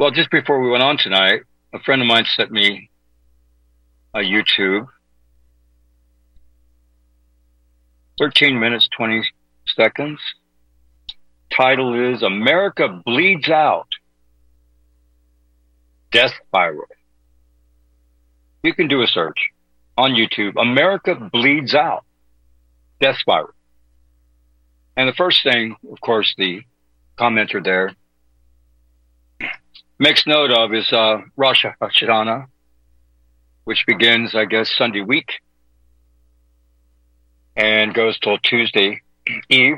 Well, just before we went on tonight, a friend of mine sent me a YouTube. 13 minutes, 20 seconds. Title is America Bleeds Out. Death Spiral. You can do a search on YouTube. America Bleeds Out. Death Spiral. And the first thing, of course, the commenter there makes note of is uh, Rosh Hashanah, which begins, I guess, Sunday week and goes till Tuesday Eve.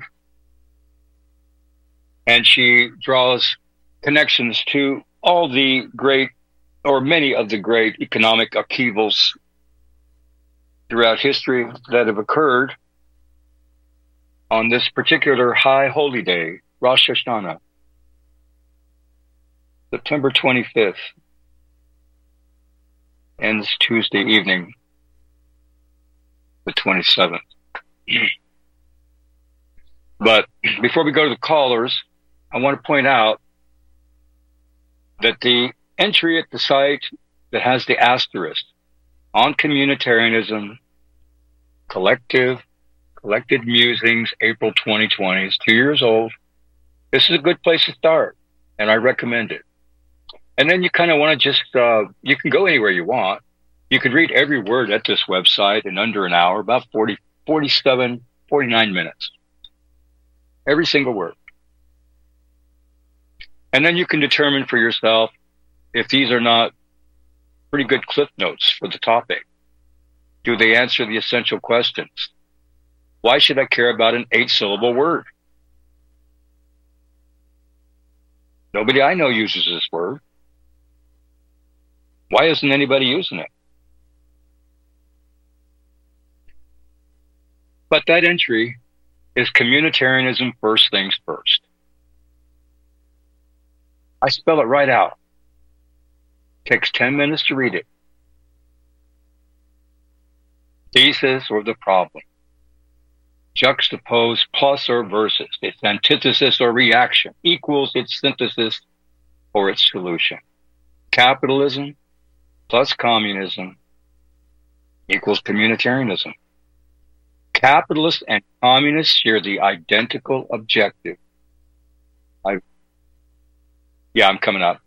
And she draws connections to all the great, or many of the great economic upheavals throughout history that have occurred on this particular high holy day, Rosh Hashanah. September 25th ends Tuesday evening, the 27th. but before we go to the callers, I want to point out that the entry at the site that has the asterisk on communitarianism, collective, collected musings, April 2020 is two years old. This is a good place to start, and I recommend it. And then you kind of want to just, uh, you can go anywhere you want. You can read every word at this website in under an hour, about 40, 47, 49 minutes. Every single word. And then you can determine for yourself if these are not pretty good cliff notes for the topic. Do they answer the essential questions? Why should I care about an eight syllable word? Nobody I know uses this word. Why isn't anybody using it? But that entry is communitarianism first things first. I spell it right out. Takes 10 minutes to read it. Thesis or the problem. Juxtapose plus or versus. Its antithesis or reaction equals its synthesis or its solution. Capitalism plus communism equals communitarianism. Capitalists and communists share the identical objective. I, yeah, I'm coming up.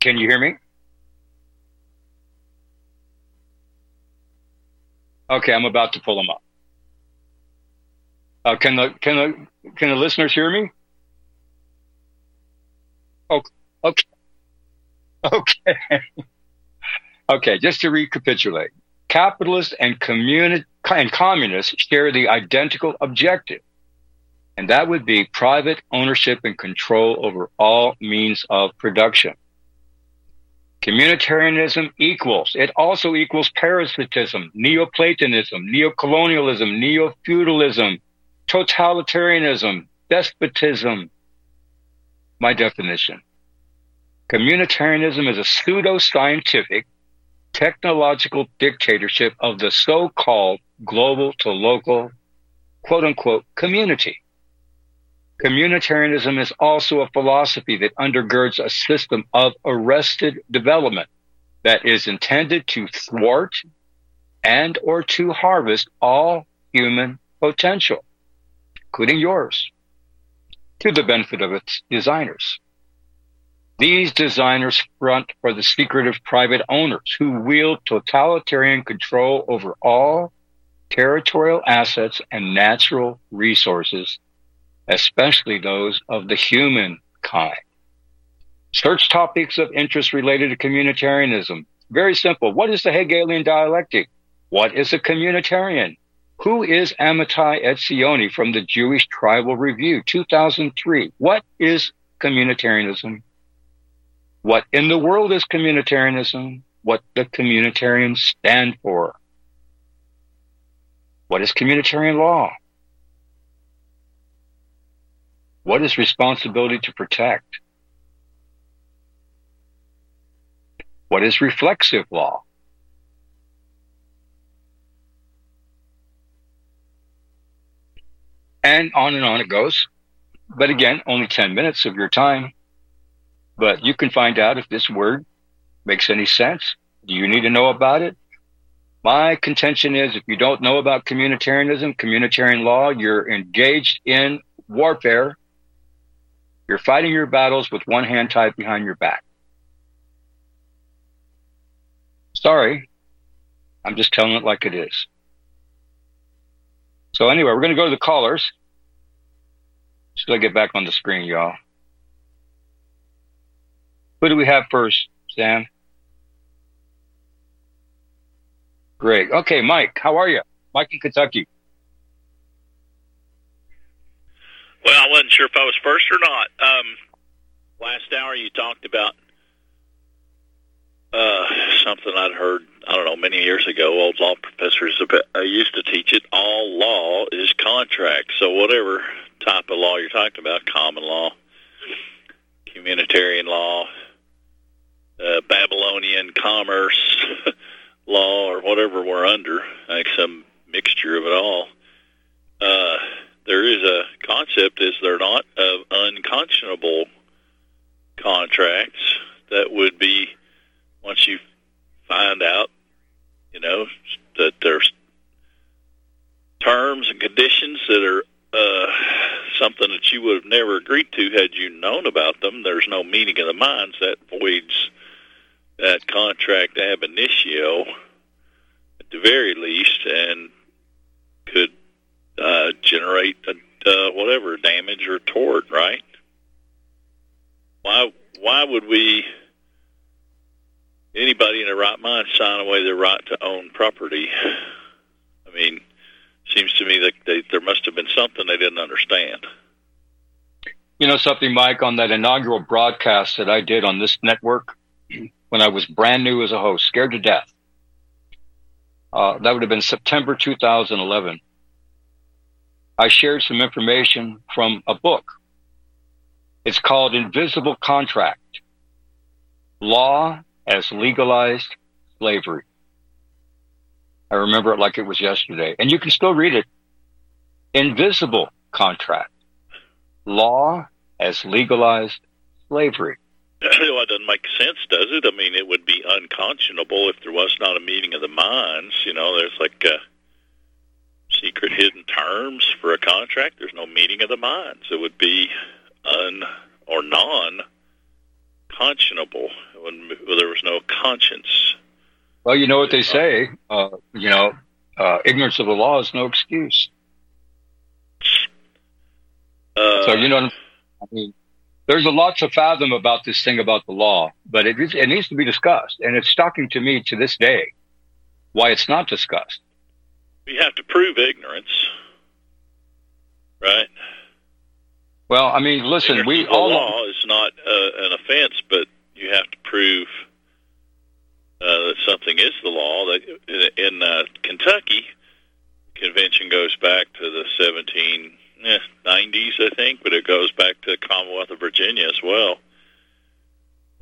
Can you hear me? Okay, I'm about to pull them up. Uh, can the can the can the listeners hear me? Okay. Okay. Okay. okay, just to recapitulate. Capitalists and, communi- and communists share the identical objective, and that would be private ownership and control over all means of production. Communitarianism equals, it also equals parasitism, Neoplatonism, neocolonialism, neo-feudalism, totalitarianism, despotism. My definition. Communitarianism is a pseudo-scientific technological dictatorship of the so-called global to local quote unquote community. Communitarianism is also a philosophy that undergirds a system of arrested development that is intended to thwart and or to harvest all human potential, including yours, to the benefit of its designers. These designers front for the secretive private owners who wield totalitarian control over all territorial assets and natural resources, especially those of the human kind. Search topics of interest related to communitarianism. Very simple. What is the Hegelian dialectic? What is a communitarian? Who is Amitai Etzioni from the Jewish Tribal Review, 2003? What is communitarianism? What in the world is communitarianism, what the communitarians stand for. What is communitarian law? What is responsibility to protect? What is reflexive law? And on and on it goes. But again, only 10 minutes of your time. But you can find out if this word makes any sense. Do you need to know about it? My contention is if you don't know about communitarianism, communitarian law, you're engaged in warfare. You're fighting your battles with one hand tied behind your back. Sorry. I'm just telling it like it is. So anyway, we're going to go to the callers. Should I get back on the screen, y'all? Who do we have first, Sam? Great. Okay, Mike, how are you? Mike in Kentucky. Well, I wasn't sure if I was first or not. Um, last hour you talked about uh, something I'd heard, I don't know, many years ago. Old law professors I used to teach it. All law is contract. So whatever type of law you're talking about, common law, communitarian law, uh, Babylonian commerce law or whatever we're under, like some mixture of it all. Uh, there is a concept, is there not, of unconscionable contracts that would be once you find out, you know, that there's terms and conditions that are uh, something that you would have never agreed to had you known about them. There's no meeting of the minds that voids that contract ab initio at the very least and could uh, generate a, uh, whatever damage or tort, right? Why why would we anybody in their right mind sign away their right to own property? I mean, seems to me that they, there must have been something they didn't understand. You know something, Mike, on that inaugural broadcast that I did on this network when I was brand new as a host, scared to death. Uh, that would have been September 2011. I shared some information from a book. It's called Invisible Contract Law as Legalized Slavery. I remember it like it was yesterday. And you can still read it. Invisible Contract Law as Legalized Slavery. well, it doesn't make sense, does it? I mean, it would be unconscionable if there was not a meeting of the minds. You know, there's like uh, secret hidden terms for a contract. There's no meeting of the minds. It would be un or non conscionable when there was no conscience. Well, you know what they say. Uh, you know, uh, ignorance of the law is no excuse. Uh, so you know, I mean, there's a lot to fathom about this thing about the law, but it, it needs to be discussed, and it's shocking to me to this day why it's not discussed. We have to prove ignorance, right? Well, I mean, listen, ignorance we all law is not uh, an offense, but you have to prove uh, that something is the law. That in uh, Kentucky, convention goes back to the 17 eh, 90s, I think, but it goes back to the Commonwealth of Virginia as well,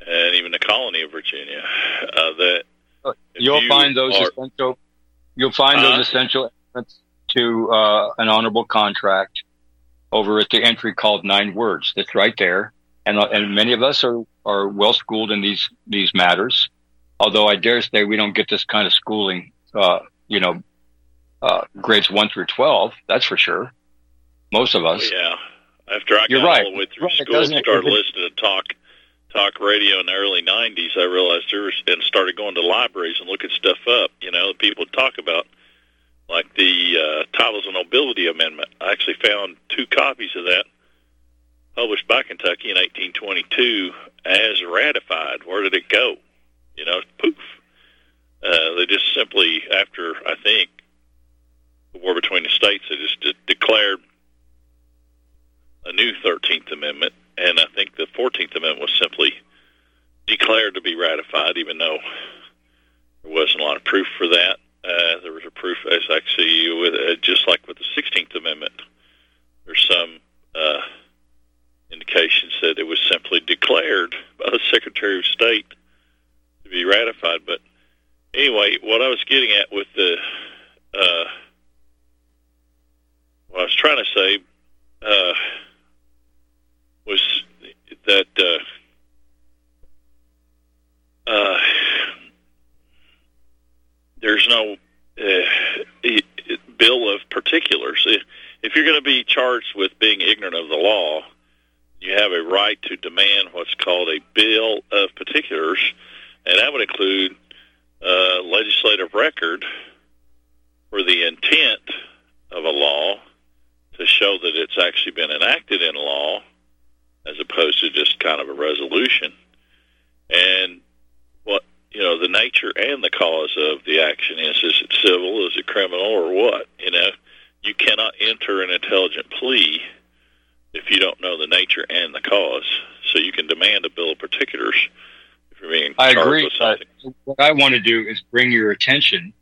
and even the colony of Virginia. Uh, that you'll you find those are- essential. You'll find Uh-huh. those essential elements to uh, an honorable contract over at the entry called nine words. That's right there, and uh, and many of us are are well schooled in these these matters. Although I dare say we don't get this kind of schooling, uh, you know, uh, grades one through twelve. That's for sure. Most of us. Yeah. After I You're got right. all the way through Right, school, and started listening to talk talk radio in the early '90s, I realized there was and started going to libraries and looking stuff up. You know, people talk about like the uh, Titles of Nobility Amendment. I actually found two copies of that published by Kentucky in 1822 as ratified. Where did it go? You know, poof. Uh, they just simply, after I think the war between the states, they just de- declared a new 13th Amendment, and I think the 14th Amendment was simply declared to be ratified, even though there wasn't a lot of proof for that. Uh, there was a proof, as I see, with uh, just like with the 16th Amendment, there's some uh, indications that it was simply declared by the Secretary of State to be ratified. But anyway, what I was getting at with the uh, what I was trying to say uh, was that uh, uh, there's no uh, bill of particulars. If you're going to be charged with being ignorant of the law, you have a right to demand what's called a bill of particulars, and that would include uh, legislative record for the intent of a law to show that it's actually been enacted in law as opposed to just kind of a resolution. And what, you know, the nature and the cause of the action is. Is it civil? Is it criminal? Or what? You know, you cannot enter an intelligent plea if you don't know the nature and the cause. So you can demand a bill of particulars if you're being I agree. Uh, what I want to do is bring your attention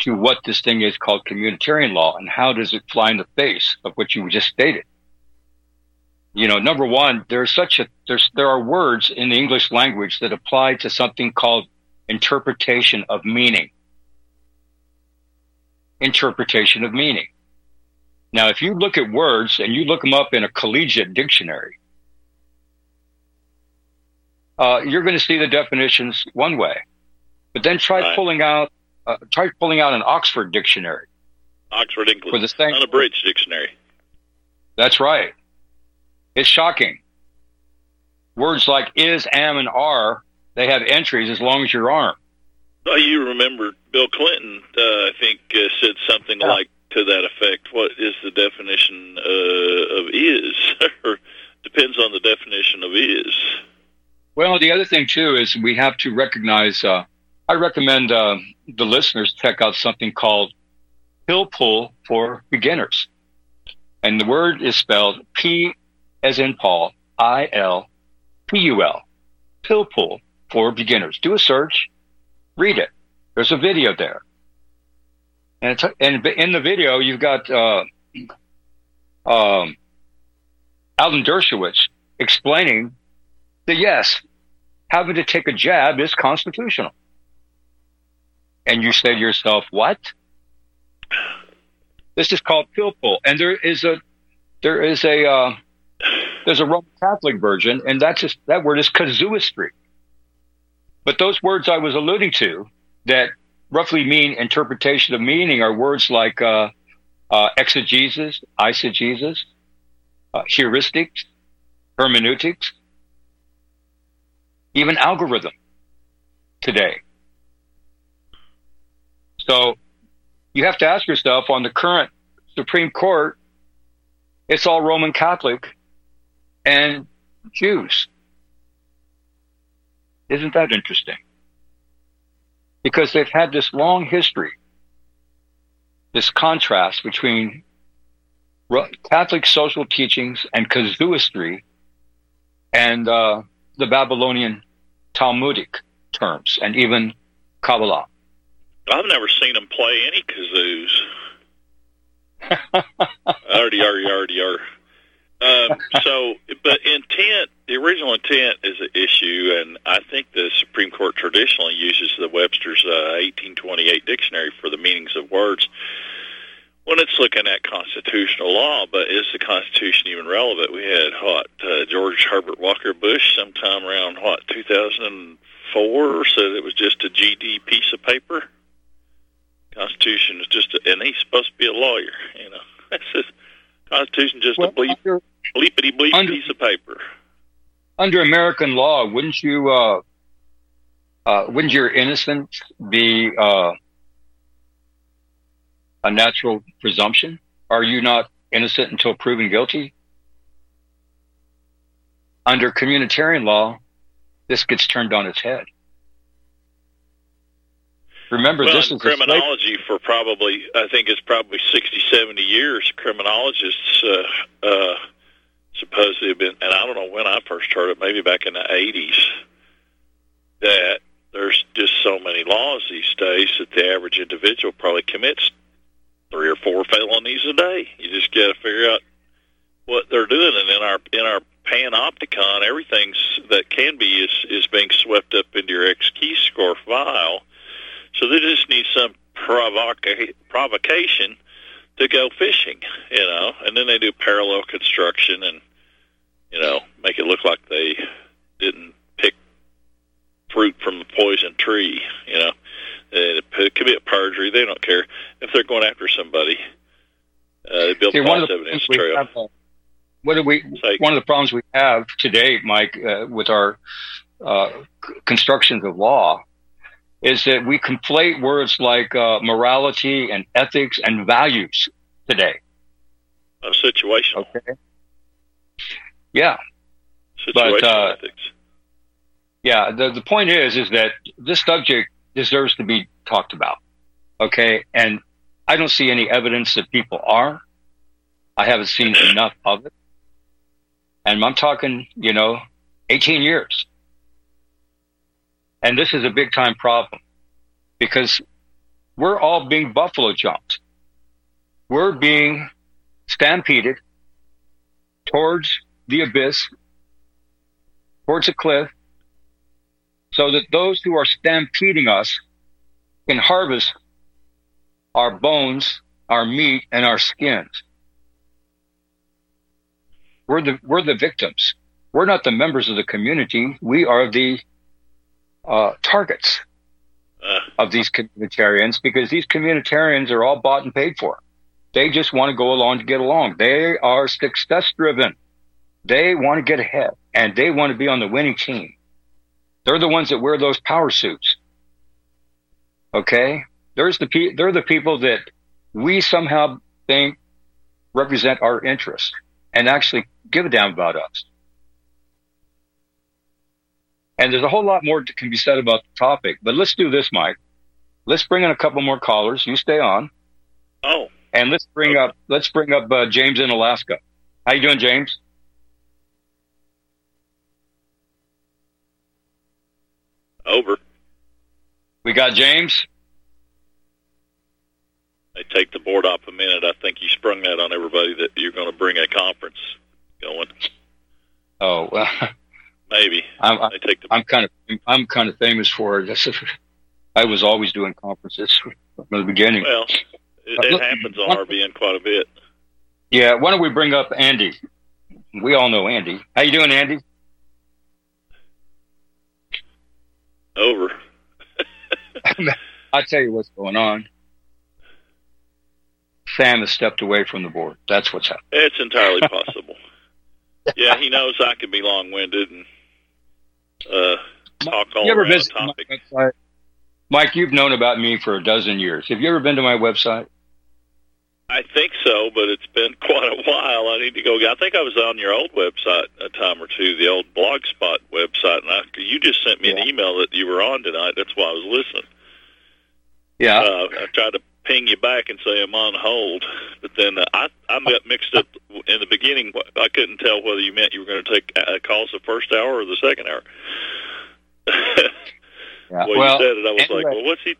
to what this thing is called communitarian law and how does it fly in the face of what you just stated. You know, number one, there's such a there's there are words in the English language that apply to something called interpretation of meaning. Interpretation of meaning. Now, if you look at words and you look them up in a collegiate dictionary, uh, you're going to see the definitions one way. But then try Right. pulling out uh, try pulling out an Oxford dictionary Oxford English, for the same. unabridged dictionary. That's right. It's shocking. Words like is, am, and are they have entries as long as your arm. Oh, you remember Bill Clinton? Uh, I think uh, said something Yeah. like to that effect. What is the definition uh, of is? depends on the definition of is. Well, the other thing too is we have to recognize. Uh, I recommend uh, the listeners check out something called Pilpul for Beginners, and the word is spelled P as in Paul, I L P U L. Pilpul for Beginners. Do a search, read it. There's a video there, and and in the video you've got uh, um, Alan Dershowitz explaining that yes, having to take a jab is constitutional. And you say to yourself, what? This is called pilpul. And there is a, there is a, uh, there's a Roman Catholic version, and that's just, that word is casuistry. But those words I was alluding to that roughly mean interpretation of meaning are words like, uh, uh, exegesis, eisegesis, uh, heuristics, hermeneutics, even algorithm today. So you have to ask yourself on the current Supreme Court, it's all Roman Catholic and Jews. Isn't that interesting? Because they've had this long history, this contrast between Catholic social teachings and casuistry and uh, the Babylonian Talmudic terms and even Kabbalah. I've never seen them play any kazoos. already, already, already, are. Um, so, but intent, the original intent is an issue, and I think the Supreme Court traditionally uses the Webster's uh, 1828 dictionary for the meanings of words when it's looking at constitutional law. But is the Constitution even relevant? We had what uh, George Herbert Walker Bush sometime around what 2004 said it was just a GD piece of paper. Constitution is just, a, and he's supposed to be a lawyer. You know, Constitution just Well, a bleep, under, bleepity bleep under- piece of paper. under American law, wouldn't you, uh, uh, wouldn't your innocence be uh, a natural presumption? Are you not innocent until proven guilty? Under communitarian law, this gets turned on its head. Remember, well, this in is criminology for probably, I think it's probably 60, 70 years. Criminologists uh, uh, supposedly have been, and I don't know when I first heard it, maybe back in the 80s, that there's just so many laws these days that the average individual probably commits three or four felonies a day. You just got to figure out what they're doing, and in our in our panopticon, everything's that can be is is being swept up into your XKeyscore file. So they just need some provoca- provocation to go fishing, you know, and then they do parallel construction and you know make it look like they didn't pick fruit from the poison tree, you know. It commit perjury. They don't care if they're going after somebody. Uh, they build See, false evidence trail. Have, uh, what do we? Like, one of the problems we have today, Mike, uh, with our uh, constructions of law, is that we conflate words like uh, morality and ethics and values today. A situation. Okay. Yeah. Situational but, uh, ethics. Yeah. The the point is, is that this subject deserves to be talked about. Okay. And I don't see any evidence that people are. I haven't seen enough of it. And I'm talking, you know, 18 years. And this is a big time problem because we're all being buffalo jumped. We're being stampeded towards the abyss, towards a cliff, so that those who are stampeding us can harvest our bones, our meat, and our skins. We're the, we're the victims. We're not the members of the community. We are the uh, targets uh. of these communitarians because these communitarians are all bought and paid for. They just want to go along to get along. They are success driven. They want to get ahead and they want to be on the winning team. They're the ones that wear those power suits. Okay. There's the pe- they're the people that we somehow think represent our interests and actually give a damn about us. And there's a whole lot more that can be said about the topic, but let's do this, Mike. Let's bring in a couple more callers. You stay on. Oh. And let's bring okay. up let's bring up uh, James in Alaska. How you doing, James? Over. We got James. They take the board off a minute. I think you sprung that on everybody that you're going to bring a conference going. Oh well, maybe. I'm, I take the. I'm kind of I'm kind of famous for it. I was always doing conferences from the beginning. Well, it, it happens on RBN quite a bit. Yeah, why don't we bring up Andy? We all know Andy. How you doing, Andy? Over. I'll tell you what's going on. Sam has stepped away from the board. That's what's happening. It's entirely possible. yeah, he knows I can be long-winded and uh, talk all you ever around topic. Mike, you've known about me for a dozen years. Have you ever been to my website? I think so, but it's been quite a while. I need to go. I think I was on your old website a time or two, the old Blogspot website, and I, you just sent me yeah. an email that you were on tonight. That's why I was listening. Yeah, uh, I tried to ping you back and say I'm on hold, but then uh, I I got mixed up beginning. I couldn't tell whether you meant you were going to take uh, calls the first hour or the second hour. yeah. well, well, you said it. I was anyway. like, well, what's he?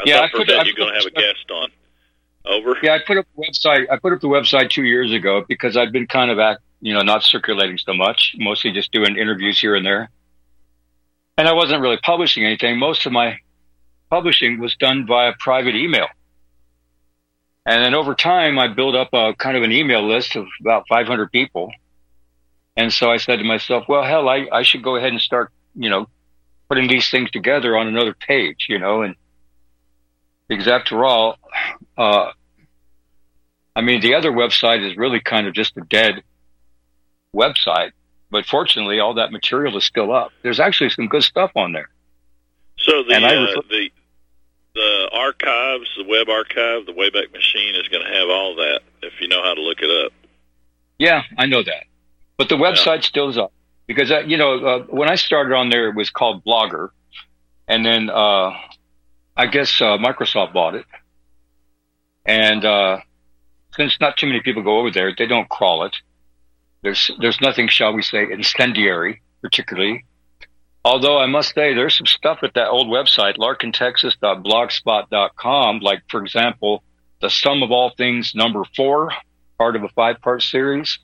I yeah, thought for a bit you're going to have a guest on. Over. Yeah, I put up the website. I put up the website two years ago because I've been kind of at you know not circulating so much, mostly just doing interviews here and there, and I wasn't really publishing anything. Most of my publishing was done via private email, and then over time I built up a kind of an email list of about 500 people, and so I said to myself, well, hell, I I should go ahead and start you know putting these things together on another page, you know, and because after all, uh, I mean, the other website is really kind of just a dead website, but fortunately, all that material is still up. There's actually some good stuff on there. So the uh, the the archives, the web archive, the Wayback Machine is going to have all that if you know how to look it up. Yeah, I know that, but the website yeah. still is up because uh, you know uh, when I started on there, it was called Blogger, and then uh, I guess uh, Microsoft bought it, and uh, since not too many people go over there, they don't crawl it. There's there's nothing, shall we say, incendiary, particularly. Although I must say, there's some stuff at that old website, larkintexas.blogspot.com. Like, for example, the sum of all things number four, part of a five-part series.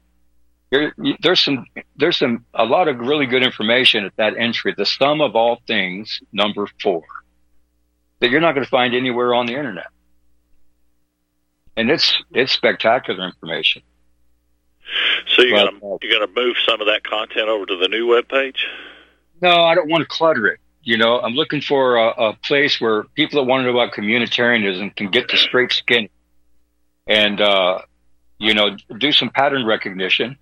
There, there's some, there's some, a lot of really good information at that entry. The sum of all things number four that you're not going to find anywhere on the internet. and it's it's spectacular information. So you're gonna uh, you're gonna move some of that content over to the new web page? No, I don't want to clutter it. You know, I'm looking for a, a place where people that want to know about communitarianism can get the straight skin and uh, you know do some pattern recognition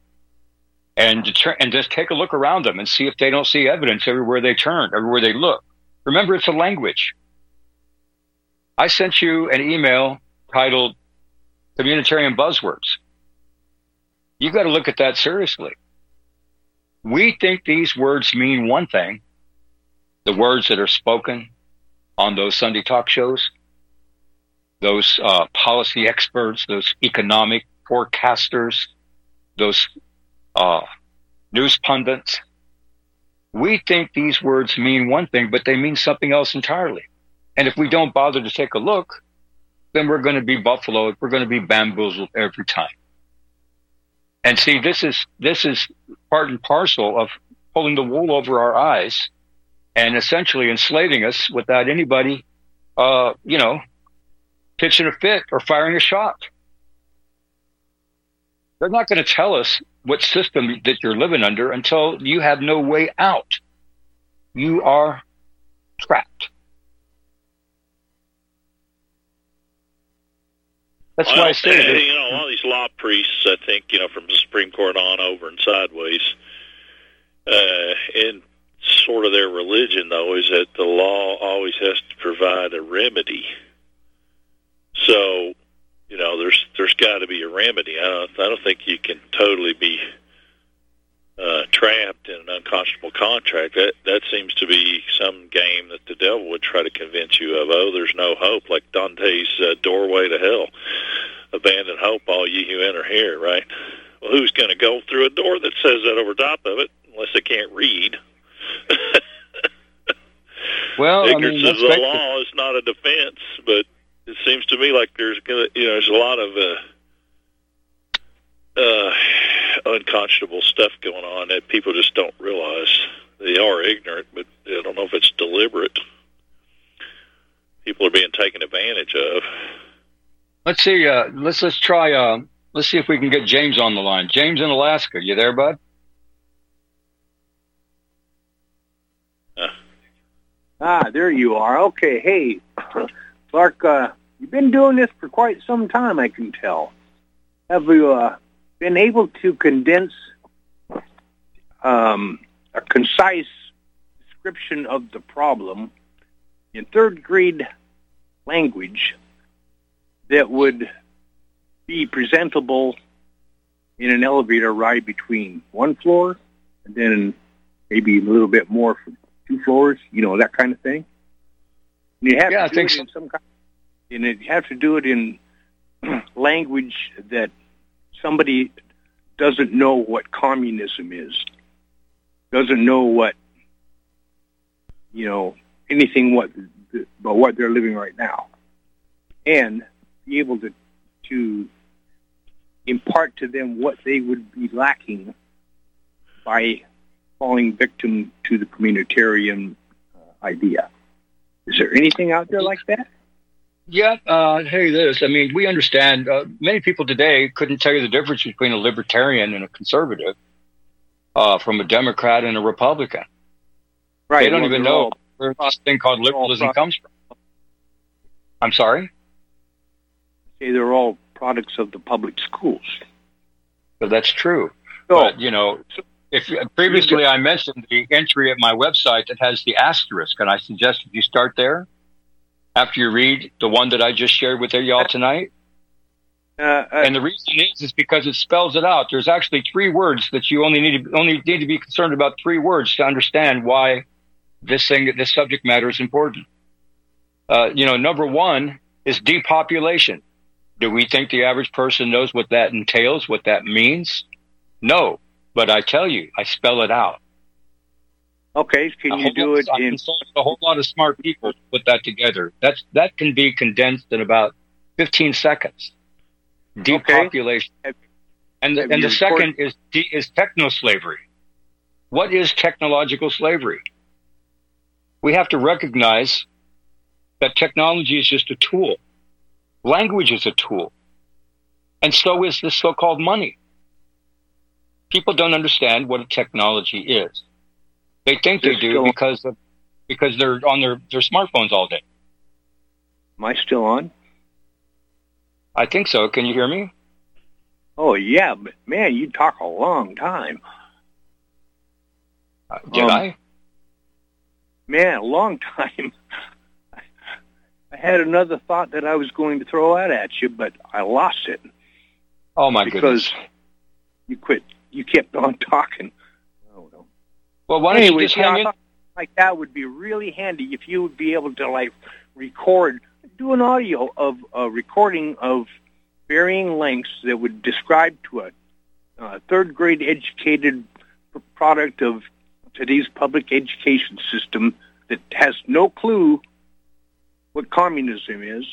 and deter- and just take a look around them and see if they don't see evidence everywhere they turn, everywhere they look. Remember, it's a language. I sent you an email titled "Communitarian Buzzwords." You've got to look at that seriously. We think these words mean one thing, the words that are spoken on those Sunday talk shows, those uh, policy experts, those economic forecasters, those uh, news pundits. We think these words mean one thing, but they mean something else entirely. And if we don't bother to take a look, then we're going to be buffaloed. We're going to be bamboozled every time. And see, this is this is part and parcel of pulling the wool over our eyes and essentially enslaving us without anybody, uh, you know, pitching a fit or firing a shot. They're not going to tell us what system that you're living under until you have no way out. You are trapped. That's well, why I say that. You know, priests, I think, you know, from the Supreme Court on over and sideways, uh, in sort of their religion, though, is that the law always has to provide a remedy. So, you know, there's there's got to be a remedy. I don't I don't think you can totally be uh, trapped in an unconscionable contract. That that seems to be some game that the devil would try to convince you of. Oh, there's no hope, like Dante's uh, doorway to hell. Abandon hope, all ye who enter here. Right? Well, who's going to go through a door that says that over top of it, unless they can't read? well, ignorance I mean, of the law is not a defense, but it seems to me like there's gonna, you know, there's a lot of. Uh, uh, unconscionable stuff going on that people just don't realize. They are ignorant, but I don't know if it's deliberate. People are being taken advantage of. Let's see. Uh, let's let's try. Uh, let's see if we can get James on the line. James in Alaska, you there, bud? Uh. Ah, there you are. Okay, hey, Clark. Uh, you've been doing this for quite some time, I can tell. Have you uh, been able to condense um, a concise description of the problem in third grade language that would be presentable in an elevator ride between one floor and then maybe a little bit more for two floors, you know, that kind of thing. And you have yeah, to do it so. in some kind, and you have to do it in language that somebody doesn't know what communism is, doesn't know what, you know, anything what about what they're living right now, and be able to to impart to them what they would be lacking by falling victim to the communitarian uh, idea. Is there anything out there like that? Yeah, uh, hey, this. I mean, we understand. Uh, many people today couldn't tell you the difference between a libertarian and a conservative, uh, from a Democrat and a Republican. Right. They don't well, even know all, where this thing called liberalism comes from. I'm sorry. Say they're all products of the public schools. So that's true. So, but you know, if previously I mentioned the entry at my website that has the asterisk, and I suggest if you start there after you read the one that I just shared with y'all tonight? Uh, uh, and the reason is is because it spells it out. There's actually three words that you only need to only need to be concerned about three words to understand why this thing this subject matter is important. Uh, you know, number one is depopulation. Do we think the average person knows what that entails, what that means? No, but I tell you, I spell it out. Okay, can you do it in a whole lot of smart people put that together? That's that can be condensed in about 15 seconds. Depopulation. Okay. And the, and the second is is techno slavery. What is technological slavery? We have to recognize that technology is just a tool. Language is a tool. And so is the so called money. People don't understand what a technology is. They think they do because of, because they're on their, their smartphones all day. Am I still on? I think so. Can you hear me? Oh yeah, but man, you talk a long time. Uh, did Um, I? Man, a long time. I had another thought that I was going to throw out at you, but I lost it Oh my because goodness. you quit. You kept on talking. Oh no. Well, why don't you Anyways, just hang I thought like that would be really handy if you would be able to like record, do an audio of a recording of varying lengths that would describe to a uh, third grade educated product of today's public education system that has no clue what communism is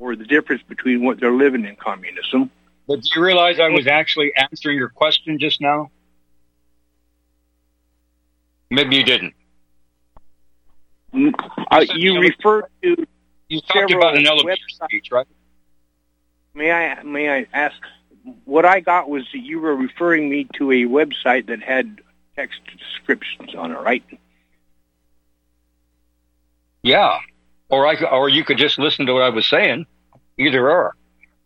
or the difference between what they're living in communism. But do you realize I was actually answering your question just now? Maybe you didn't. Uh, you referred to You talked about an elevator websites. speech, right? May I may I ask? What I got was that you were referring me to a website that had text descriptions on it, right? Yeah. Or I or you could just listen to what I was saying. Either or.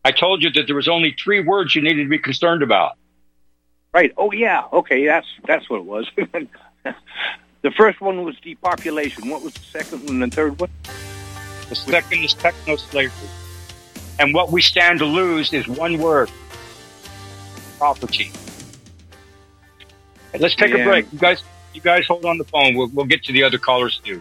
I told you that there was only three words you needed to be concerned about. Right. Oh yeah. Okay. That's that's what it was. the first one was depopulation. What was the second one and the third one? The second is techno slavery. And what we stand to lose is one word. Property. Let's take a break. You guys you guys hold on the phone. We'll we'll get to the other callers too.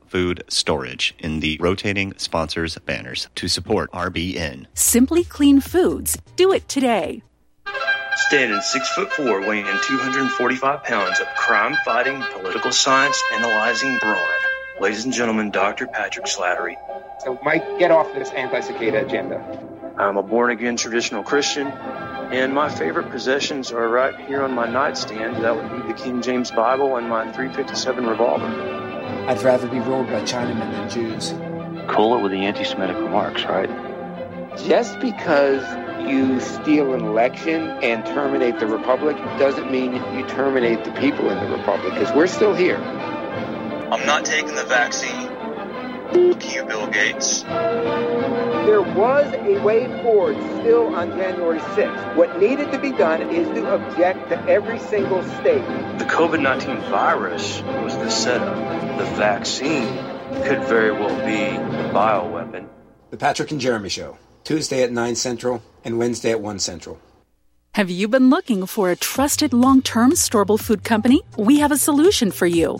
food storage in the rotating sponsors banners to support RBN. Simply Clean Foods. Do it today. Standing six foot four, weighing 245 pounds of crime fighting, political science analyzing brawn. Ladies and gentlemen, Dr. Patrick Slattery. So, Mike, get off this anti cicada agenda. I'm a born again traditional Christian, and my favorite possessions are right here on my nightstand. That would be the King James Bible and my 357 revolver. I'd rather be ruled by Chinamen than Jews. Cool it with the anti Semitic remarks, right? Just because you steal an election and terminate the Republic doesn't mean you terminate the people in the Republic, because we're still here. I'm not taking the vaccine. Fuck you, Bill Gates. There was a way forward still on January 6th. What needed to be done is to object to every single state. The COVID 19 virus was the setup. The vaccine could very well be the bioweapon. The Patrick and Jeremy Show, Tuesday at 9 Central and Wednesday at 1 Central. Have you been looking for a trusted long term storable food company? We have a solution for you.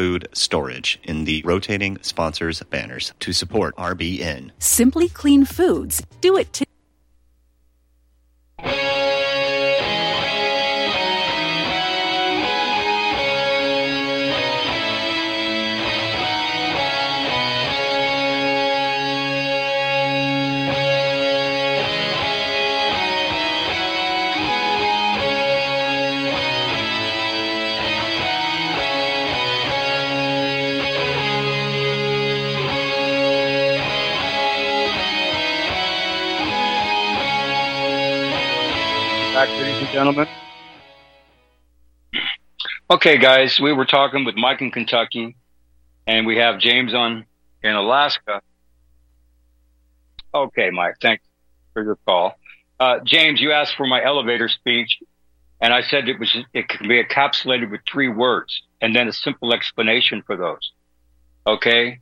food storage in the rotating sponsors banners to support RBN. Simply Clean Foods. Do it today. Gentlemen. Okay, guys, we were talking with Mike in Kentucky, and we have James on in Alaska. Okay, Mike, thanks for your call. Uh, James, you asked for my elevator speech, and I said it was it could be encapsulated with three words and then a simple explanation for those. Okay.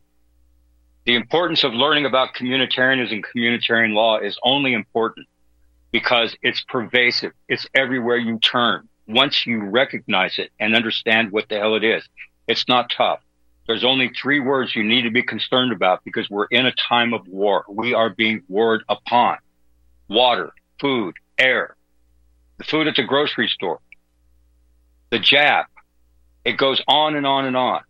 The importance of learning about communitarianism and communitarian law is only important because it's pervasive. It's everywhere you turn. Once you recognize it and understand what the hell it is, it's not tough. There's only three words you need to be concerned about because we're in a time of war. We are being warred upon. Water, food, air, the food at the grocery store, the jab. It goes on and on and on.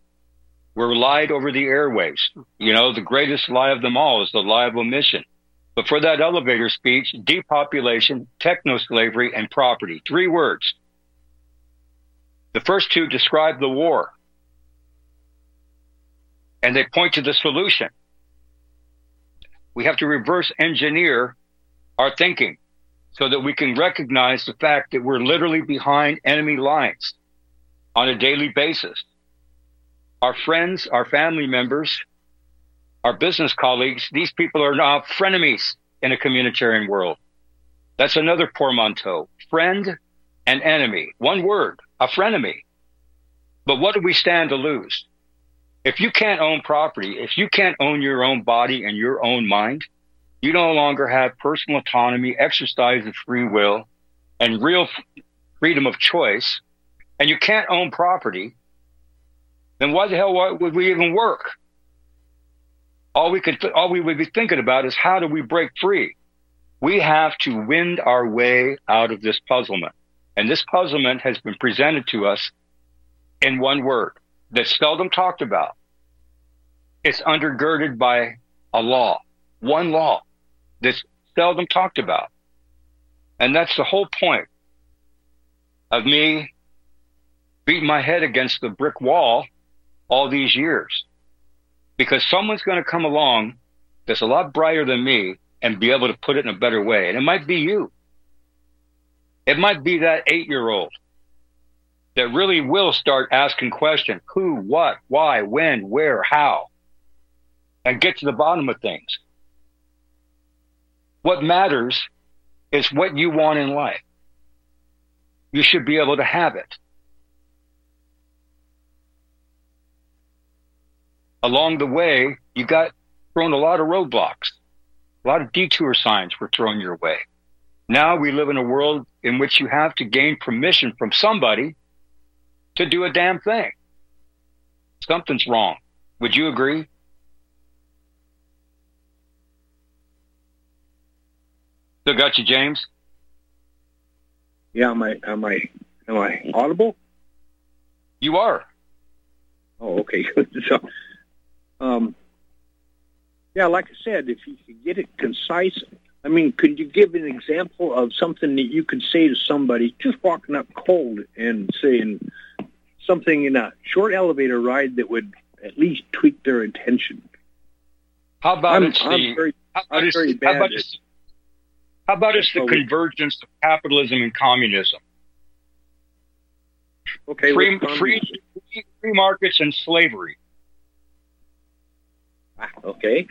We're lied over the airwaves. You know, the greatest lie of them all is the lie of omission. But for that elevator speech, depopulation, techno slavery, and property. Three words. The first two describe the war. And they point to the solution. We have to reverse engineer our thinking so that we can recognize the fact that we're literally behind enemy lines on a daily basis. Our friends, our family members, our business colleagues, these people are now frenemies in a communitarian world. That's another portmanteau. Friend and enemy. One word, a frenemy. But what do we stand to lose? If you can't own property, if you can't own your own body and your own mind, you no longer have personal autonomy, exercise of free will, and real freedom of choice, and you can't own property, then why the hell would we even work? All we could, all we would be thinking about is how do we break free? We have to wind our way out of this puzzlement. And this puzzlement has been presented to us in one word that's seldom talked about. It's undergirded by a law, one law that's seldom talked about. And that's the whole point of me beating my head against the brick wall all these years because someone's going to come along that's a lot brighter than me and be able to put it in a better way. And it might be you. It might be that eight year old that really will start asking questions who, what, why, when, where, how, and get to the bottom of things. What matters is what you want in life. You should be able to have it. Along the way, you got thrown a lot of roadblocks. A lot of detour signs were thrown your way. Now we live in a world in which you have to gain permission from somebody to do a damn thing. Something's wrong. Would you agree? Still got you, James? Yeah, am I am I am I audible? You are. Oh, okay. so um, yeah, like I said, if you could get it concise, I mean, could you give an example of something that you could say to somebody just walking up cold and saying something in a short elevator ride that would at least tweak their attention? How about I'm, it's I'm the very, how about it's, how about it's, how about it's the convergence of capitalism and communism? Okay, free, free, free markets and slavery. Okay.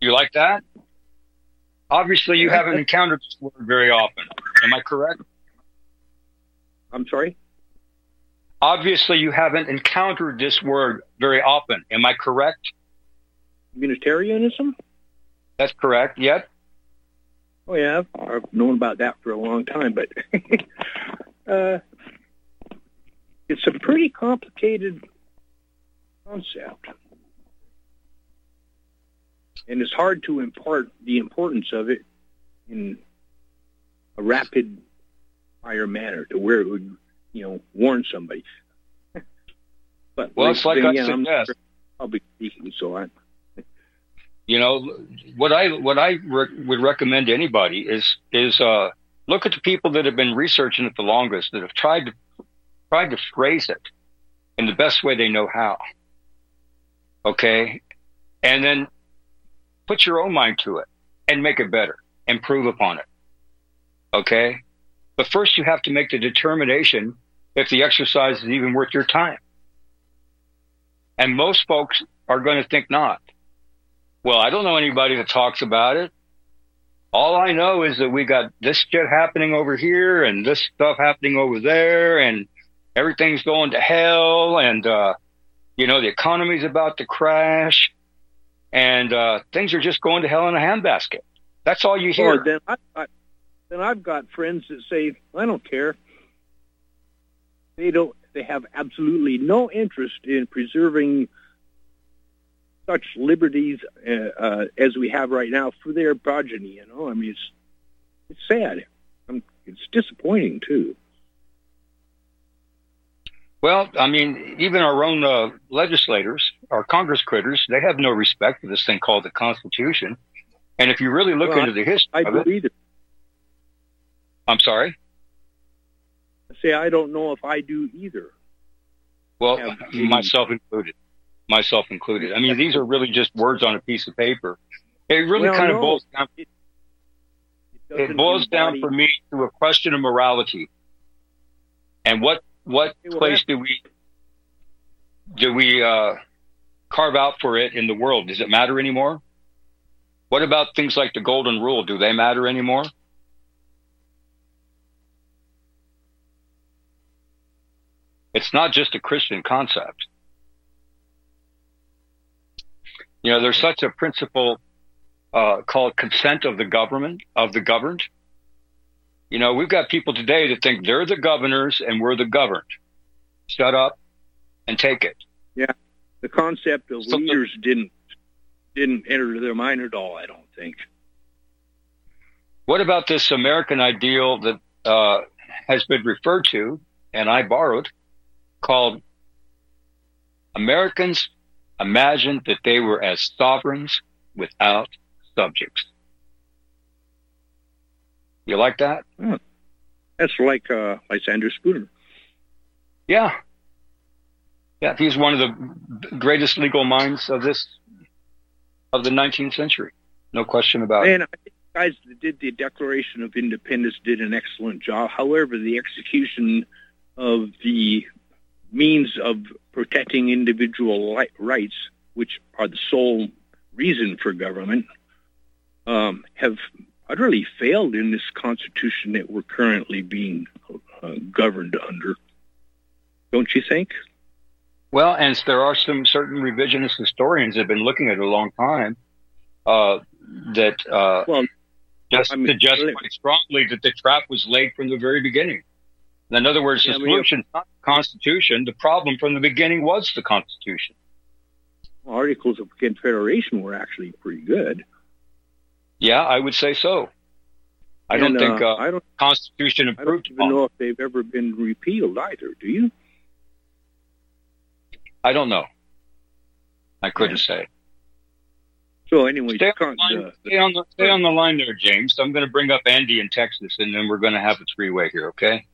You like that? Obviously, you haven't encountered this word very often. Am I correct? I'm sorry. Obviously, you haven't encountered this word very often. Am I correct? Unitarianism? That's correct. Yep. Oh yeah, I've, I've known about that for a long time, but uh, it's a pretty complicated concept, and it's hard to impart the importance of it in a rapid fire manner to where it would, you know, warn somebody. but well, it's like I yeah, suggest. I'm public speaking, so I. You know what I what I re- would recommend to anybody is is uh, look at the people that have been researching it the longest that have tried to tried to phrase it in the best way they know how. Okay, and then put your own mind to it and make it better, improve upon it. Okay, but first you have to make the determination if the exercise is even worth your time. And most folks are going to think not. Well, I don't know anybody that talks about it. All I know is that we got this shit happening over here and this stuff happening over there and everything's going to hell and, uh, you know, the economy's about to crash and, uh, things are just going to hell in a handbasket. That's all you hear. Well, then, I, I, then I've got friends that say, I don't care. They don't, they have absolutely no interest in preserving such liberties uh, uh, as we have right now for their progeny. You know, I mean, it's it's sad. I'm, it's disappointing too. Well, I mean, even our own uh, legislators, our Congress critters, they have no respect for this thing called the Constitution. And if you really look Well, into the history I of it, believe it. I'm sorry. Say I don't know if I do either. Well, myself included. Myself included. I mean, these are really just words on a piece of paper. It really Well, kind of boils down. It It doesn't boils down for me to a question of morality. And what what place do we do we uh, carve out for it in the world? Does it matter anymore? What about things like the golden rule? Do they matter anymore? It's not just a Christian concept. You know, there's such a principle uh, called consent of the government of the governed. You know, we've got people today that think they're the governors and we're the governed. Shut up and take it. Yeah, the concept of So- leaders didn't didn't enter their mind at all. I don't think. What about this American ideal that uh, has been referred to, and I borrowed, called Americans imagined that they were as sovereigns without subjects. You like that? That's like uh, Lysander Spooner. Yeah. Yeah, he's one of the greatest legal minds of this of the 19th century. No question about it. And I guys that did the Declaration of Independence did an excellent job. However, the execution of the means of protecting individual li- rights, which are the sole reason for government, um, have utterly failed in this Constitution that we're currently being uh, governed under. Don't you think? Well, and there are some certain revisionist historians that have been looking at it a long time uh, that uh, Well, just I mean, suggest quite strongly that the trap was laid from the very beginning. In other words, Yeah, the I mean, solution is not the Constitution. The problem from the beginning was the Constitution. Articles of Confederation were actually pretty good. Yeah, I would say so. I don't think uh, uh, I don't. Constitution I don't know if they've ever been repealed either. Do you? I don't know. I couldn't say. So anyway, Stay on, the the, line, stay, on the, stay on the line there, James. I'm going to bring up Andy in Texas, and then we're going to have a three-way here, okay?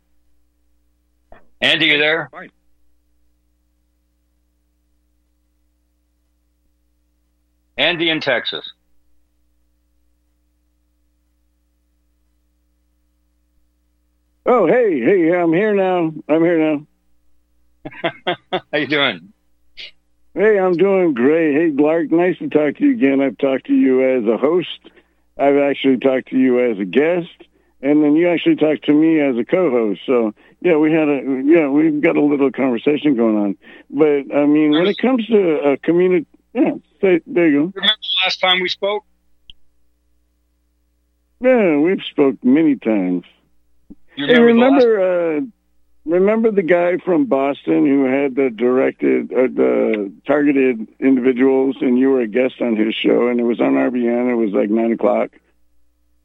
Andy, you there? Fine. Andy in Texas. Oh, hey, hey, I'm here now. I'm here now. How you doing? Hey, I'm doing great. Hey, Clark, nice to talk to you again. I've talked to you as a host. I've actually talked to you as a guest, and then you actually talked to me as a co-host. So yeah, we had a yeah, we've got a little conversation going on. But I mean, when it comes to a community, yeah, say, there you go. Remember the last time we spoke? Yeah, we've spoke many times. You Hey, remember the remember, uh, remember the guy from Boston who had the directed, uh, the targeted individuals, and you were a guest on his show, and it was on RBN. It was like nine o'clock.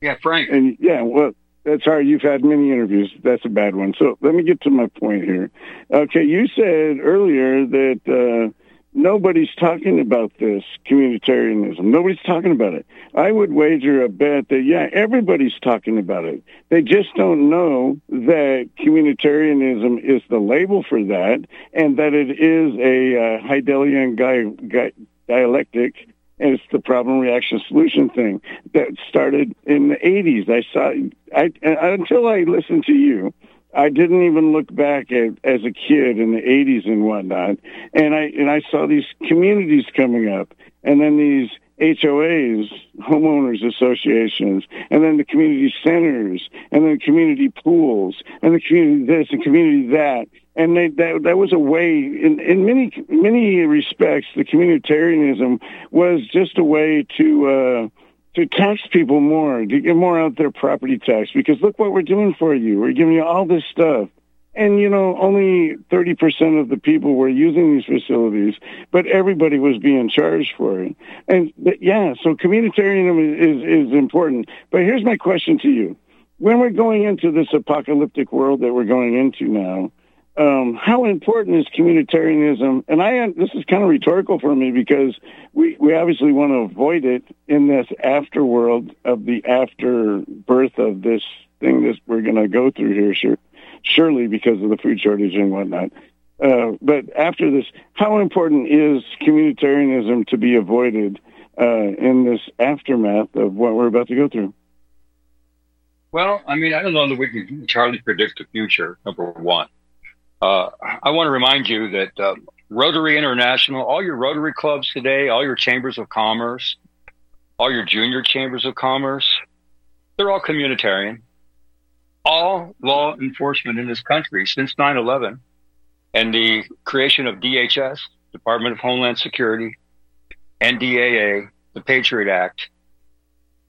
Yeah, Frank. And yeah, well, that's hard. You've had many interviews. That's a bad one. So let me get to my point here. Okay, you said earlier that uh, nobody's talking about this communitarianism. Nobody's talking about it. I would wager a bet that yeah, everybody's talking about it. They just don't know that communitarianism is the label for that, and that it is a uh, Hegelian guy, guy, dialectic and it's the problem reaction solution thing that started in the 80s. I saw I until I listened to you, I didn't even look back at as a kid in the 80s and whatnot, and I and I saw these communities coming up, and then these HOAs, homeowners associations, and then the community centers, and then community pools, and the community this and community that. And they, that that was a way, in, in many many respects, the communitarianism was just a way to uh, to tax people more, to get more out their property tax. Because look what we're doing for you. We're giving you all this stuff. And, you know, only 30% of the people were using these facilities, but everybody was being charged for it. And yeah, so communitarianism is, is, is important. But here's my question to you. When we're going into this apocalyptic world that we're going into now, um, how important is communitarianism? And I, this is kind of rhetorical for me because we, we obviously want to avoid it in this afterworld of the afterbirth of this thing that we're going to go through here, sure, surely because of the food shortage and whatnot. Uh, but after this, how important is communitarianism to be avoided uh, in this aftermath of what we're about to go through? Well, I mean, I don't know that we can entirely predict the future, number one. Uh, I want to remind you that uh, Rotary International, all your Rotary clubs today, all your chambers of commerce, all your junior chambers of commerce, they're all communitarian. All law enforcement in this country since 9 11 and the creation of DHS, Department of Homeland Security, NDAA, the Patriot Act,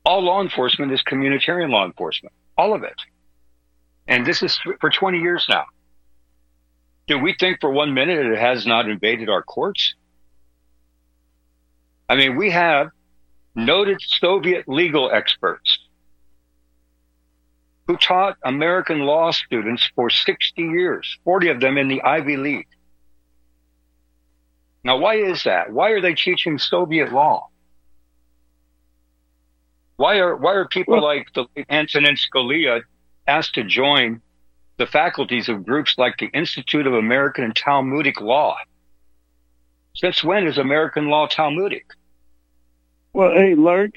all law enforcement is communitarian law enforcement, all of it. And this is for 20 years now. Do we think for one minute it has not invaded our courts? I mean, we have noted Soviet legal experts who taught American law students for 60 years, 40 of them in the Ivy League. Now, why is that? Why are they teaching Soviet law? Why are why are people like the Antonin Scalia asked to join the faculties of groups like the Institute of American and Talmudic Law? Since when is American law Talmudic? Well, hey, Lark,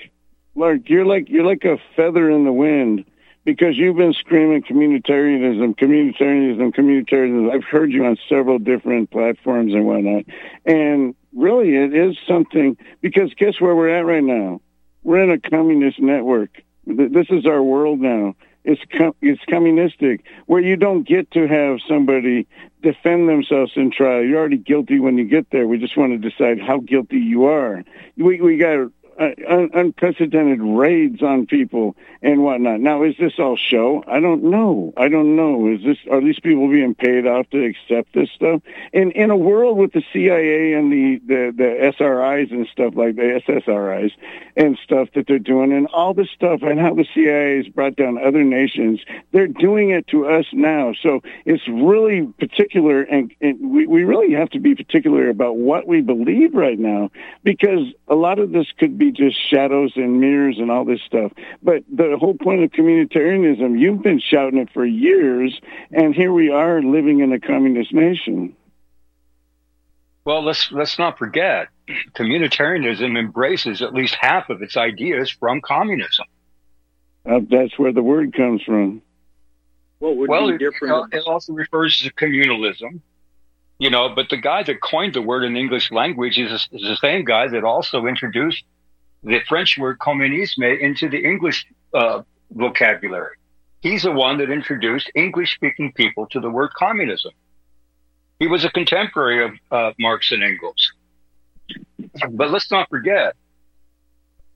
Lark, you're like you're like a feather in the wind because you've been screaming communitarianism, communitarianism, communitarianism. I've heard you on several different platforms and whatnot, and really, it is something. Because guess where we're at right now? We're in a communist network. This is our world now. It's com- it's communistic, where you don't get to have somebody defend themselves in trial. You're already guilty when you get there. We just want to decide how guilty you are. We we got uh, un- unprecedented raids on people and whatnot. Now, is this all show? I don't know. I don't know. Is this are these people being paid off to accept this stuff? In in a world with the CIA and the the, the SRIs and stuff like the SSRIs and stuff that they're doing, and all this stuff, and how the CIA has brought down other nations, they're doing it to us now. So it's really particular, and, and we we really have to be particular about what we believe right now, because a lot of this could be just shadows and mirrors and all this stuff. But the whole point of communitarianism, you've been shouting it for years, and here we are living in a communist nation. Well, let's let's not forget, communitarianism embraces at least half of its ideas from communism. Uh, that's where the word comes from. What would well, be it, different? know, it also refers to communalism, you know. But the guy that coined the word in the English language is, is the same guy that also introduced the French word communisme into the English uh, vocabulary. He's the one that introduced English speaking people to the word communism. He was a contemporary of uh, Marx and Engels. But let's not forget,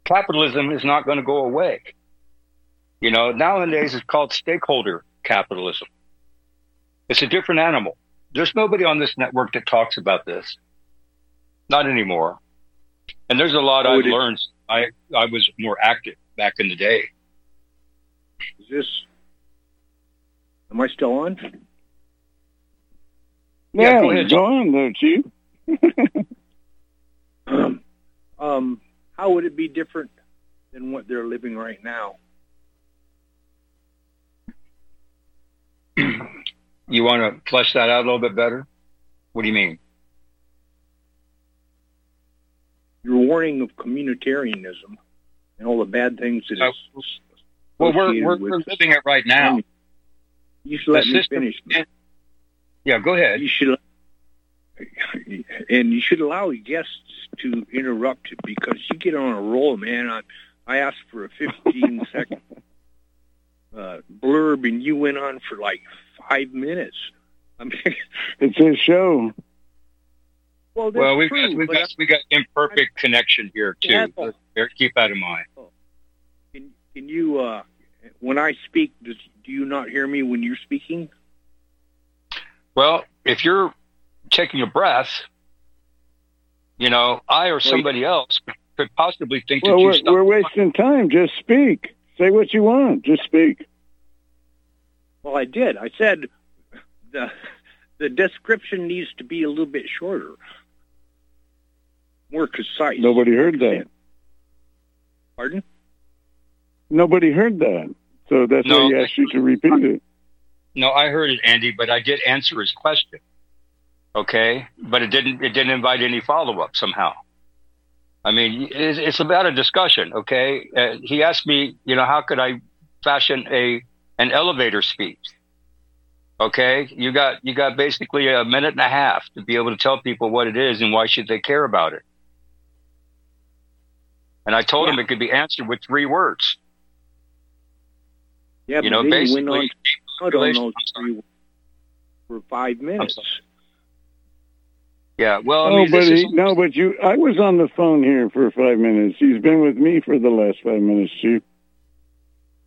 capitalism is not going to go away. You know, nowadays it's called stakeholder capitalism. It's a different animal. There's nobody on this network that talks about this. Not anymore. And there's a lot I've learned. I, I was more active back in the day. Is this, am I still on? Yeah, yeah go, ahead. go on there, Chief. um, um, how would it be different than what they're living right now? you want to flesh that out a little bit better? What do you mean? Your warning of communitarianism and all the bad things that is. Well, we're we're, we're living it right now. You should let the me system, finish. Yeah, go ahead. You should, and you should allow guests to interrupt because you get on a roll, man. I, I asked for a 15 second uh, blurb, and you went on for like five minutes. I mean, it's his show. Well, well we got we got we got imperfect connection here too. keep that in mind. Oh. Can can you uh, when I speak, does, do you not hear me when you're speaking? Well, if you're taking a breath, you know, I or somebody else could possibly think well, that we're, we're wasting time. Just speak. Say what you want. Just speak. Well, I did. I said the the description needs to be a little bit shorter, more concise. Nobody heard that. Pardon? Nobody heard that, so that's no, why he asked you to repeat it. No, I heard it, Andy, but I did answer his question. Okay, but it didn't. It didn't invite any follow up somehow. I mean, it's, it's about a discussion. Okay, uh, he asked me, you know, how could I fashion a an elevator speech? Okay, you got you got basically a minute and a half to be able to tell people what it is and why should they care about it. And I told yeah. him it could be answered with three words. Yeah, you know, basically, went on those three for five minutes. Yeah, well, I oh, mean, but he, no, but you, I was on the phone here for five minutes. He's been with me for the last five minutes, Chief.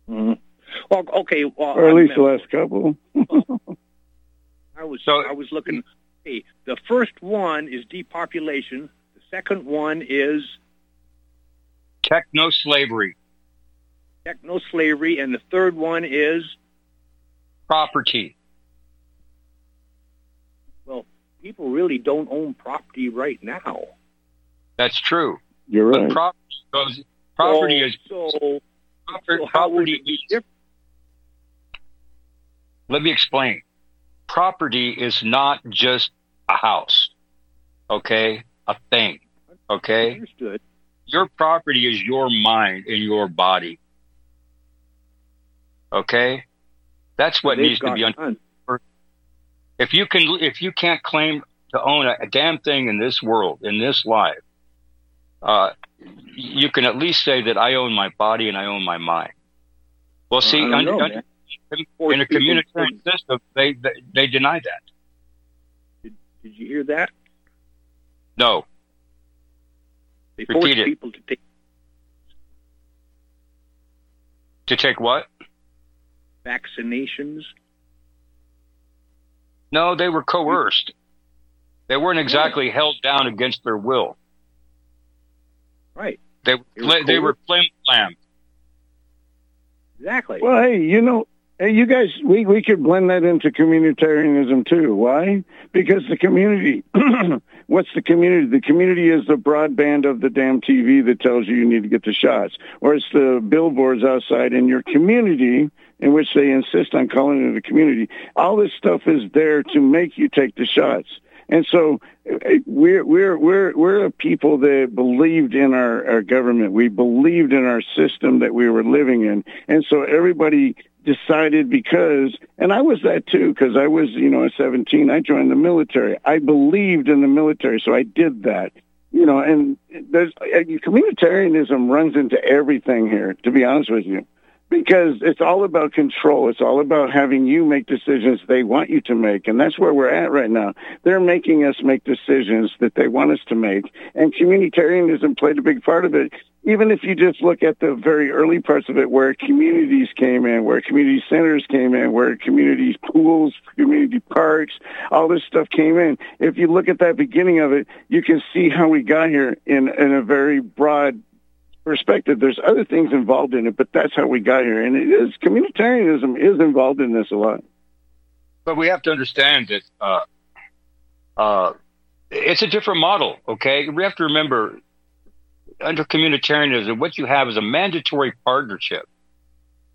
Mm-hmm. Well, okay, well, or at I least the last couple. I was, so, I was looking. Hey, the first one is depopulation. The second one is techno slavery. Techno slavery, and the third one is property Well, people really don't own property right now. That's true. You're right. property, goes, property so, is so, property, so property be different. Let me explain. Property is not just a house, okay? A thing, okay? Understood. Your property is your mind and your body, okay? That's what needs to be understood if you can, if you can't claim to own a, a damn thing in this world, in this life, uh, you can at least say that I own my body and I own my mind. Well, see, know, under, in a communitarian system, they, they, they deny that. Did, did you hear that? No. They force Repeat people to take to take what? Vaccinations. No, they were coerced. They weren't exactly held down against their will. Right. They they were, they were flim flam. Exactly. Well, hey, you know, hey, you guys, we we could blend that into communitarianism too. Why? Because the community. what's the community? The community is the broadband of the damn TV that tells you you need to get the shots, or it's the billboards outside in your community in which they insist on calling it a community. All this stuff is there to make you take the shots. And so eh, we're we're we're we're a people that believed in our, our government. We believed in our system that we were living in. And so everybody decided because and I was that too because I was, you know, at 17 I joined the military. I believed in the military, so I did that. You know, and there's uh, communitarianism runs into everything here, to be honest with you because it's all about control. It's all about having you make decisions they want you to make. And that's where we're at right now. They're making us make decisions that they want us to make. And communitarianism played a big part of it. Even if you just look at the very early parts of it where communities came in, where community centers came in, where community pools, community parks, all this stuff came in. If you look at that beginning of it, you can see how we got here in, in a very broad perspective. There's other things involved in it, but that's how we got here. And it is communitarianism is involved in this a lot. But we have to understand that uh, uh, it's a different model. Okay, we have to remember under communitarianism, what you have is a mandatory partnership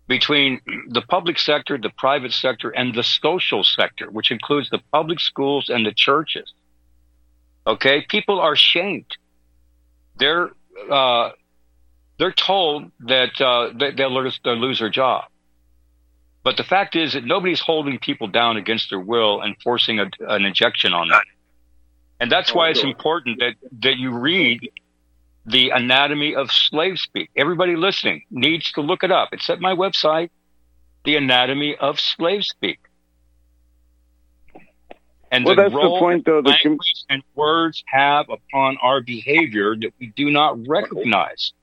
between the public sector, the private sector, and the social sector, which includes the public schools and the churches. Okay, people are shamed. They're uh, they're told that uh, they'll lose, they'll lose their job. But the fact is that nobody's holding people down against their will and forcing a, an injection on them. And that's why it's important that, that you read the anatomy of slave speak. Everybody listening needs to look it up. It's at my website, the anatomy of slave speak. And well, the that's role the point, though. The com- and words have upon our behavior that we do not recognize.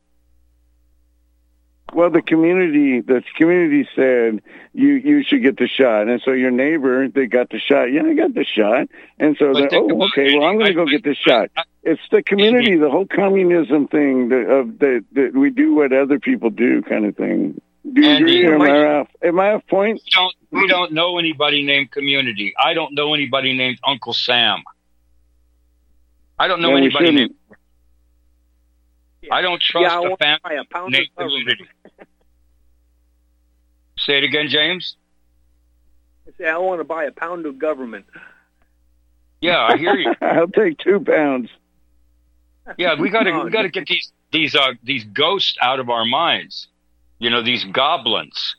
Well, the community, the community said you you should get the shot, and so your neighbor they got the shot. Yeah, I got the shot, and so they're oh okay, well I'm going to go get the shot. It's the community, the whole communism thing that of that that we do what other people do kind of thing. Do you agree? Am I off? Am I off point? We don't, we don't know anybody named Community. I don't know anybody named Uncle Sam. I don't know anybody shouldn't. Named. I don't trust yeah, I a want to family a pound of government. Say it again, James. I say I want to buy a pound of government. Yeah, I hear you. I'll take two pounds. Yeah, we got to we got to get these these uh these ghosts out of our minds. You know, these goblins.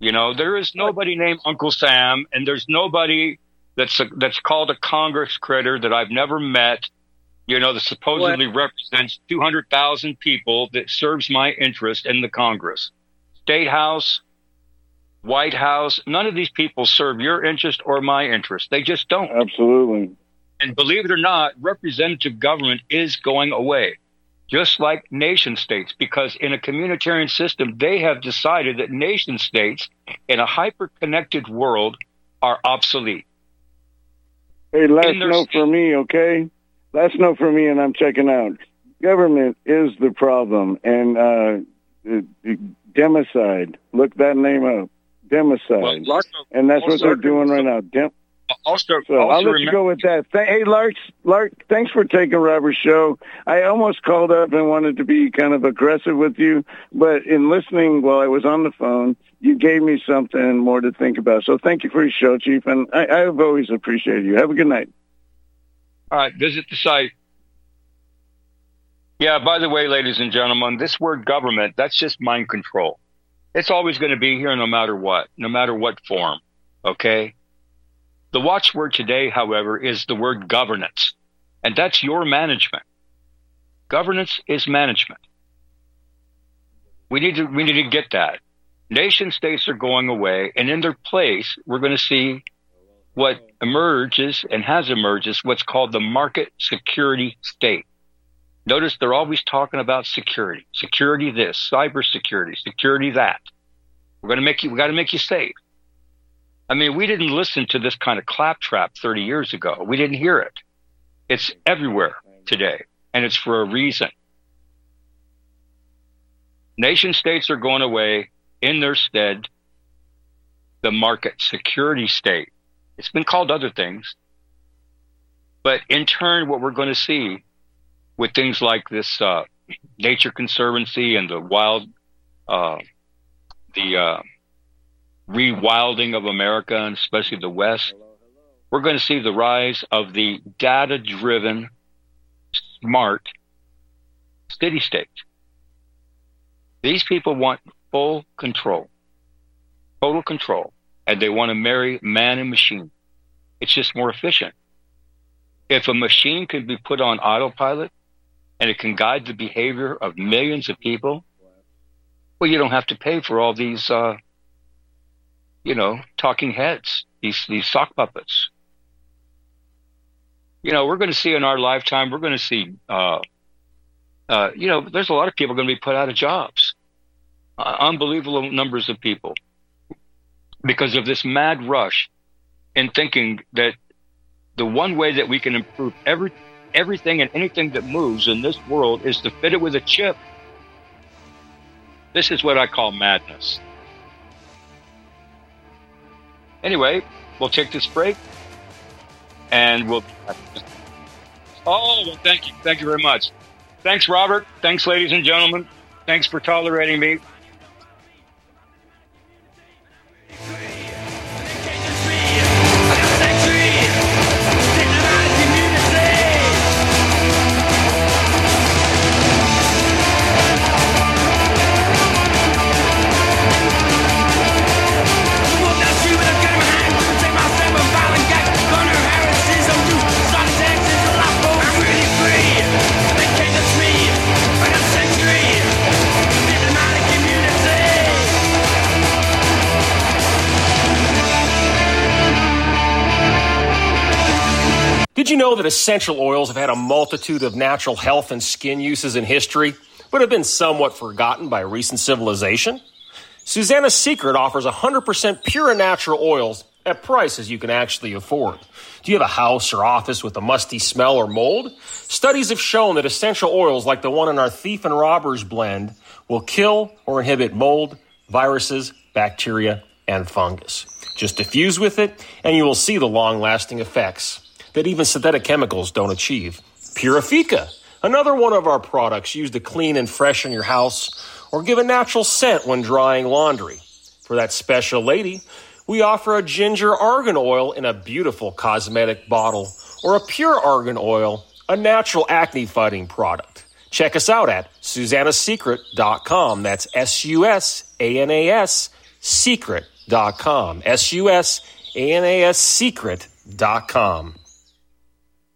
You know, there is nobody named Uncle Sam, and there's nobody that's a, that's called a Congress critter that I've never met. You know, that supposedly represents two hundred thousand people that serves my interest in the Congress, State House, White House. None of these people serve your interest or my interest. They just don't. Absolutely. And believe it or not, representative government is going away, just like nation states, because in a communitarian system, they have decided that nation states in a hyper connected world are obsolete. Hey, last In their note for me, okay? Last note for me, and I'm checking out. Government is the problem, and uh, democide. Look that name up, democide, Well, and that's what they're doing right now. Dem- Also, so also I'll let you go with that. Th- hey, Lark, Lark, thanks for taking Robert's show. I almost called up and wanted to be kind of aggressive with you, but in listening while I was on the phone, you gave me something more to think about. So thank you for your show, Chief, and I, I've always appreciated you. Have a good night. All right, visit the site. Yeah, by the way, ladies and gentlemen, this word government, that's just mind control. It's always going to be here no matter what, no matter what form. Okay? The watchword today, however, is the word governance, and that's your management. Governance is management. We need to, we need to get that. Nation states are going away, and in their place, we're going to see what emerges and has emerged is what's called the market security state. Notice they're always talking about security, security this, cyber security, security that. We're going to make you, we got to make you safe. I mean, we didn't listen to this kind of claptrap 30 years ago. We didn't hear it. It's everywhere today, and it's for a reason. Nation states are going away. In their stead, the market security state. It's been called other things. But in turn, what we're going to see with things like this uh, Nature Conservancy and the wild, uh, the uh, rewilding of America and especially the West, we're going to see the rise of the data driven, smart city state. These people want full control, total control, and they want to marry man and machine. It's just more efficient. If a machine can be put on autopilot and it can guide the behavior of millions of people, Well, you don't have to pay for all these, uh, you know, talking heads, these these sock puppets. You know, we're going to see in our lifetime, we're going to see, uh, uh, you know, there's a lot of people going to be put out of jobs, uh, unbelievable numbers of people, because of this mad rush in thinking that the one way that we can improve every everything and anything that moves in this world is to fit it with a chip. This is what I call madness. Anyway, we'll take this break and we'll. Oh, well, thank you. Thank you very much. Thanks, Robert. Thanks, ladies and gentlemen. Thanks for tolerating me. Did you know that essential oils have had a multitude of natural health and skin uses in history, but have been somewhat forgotten by recent civilization? Susana's Secret offers 100% pure and natural oils at prices you can actually afford. Do you have a house or office with a musty smell or mold? Studies have shown that essential oils like the one in our Thief and Robbers blend will kill or inhibit mold, viruses, bacteria, and fungus. Just diffuse with it, and you will see the long lasting effects that even synthetic chemicals don't achieve. Purifica, another one of our products used to clean and freshen your house or give a natural scent when drying laundry. For that special lady, we offer a ginger argan oil in a beautiful cosmetic bottle or a pure argan oil, a natural acne fighting product. Check us out at susanassecret.com. That's S U S A N A S secret.com. S U S A N A S secret.com.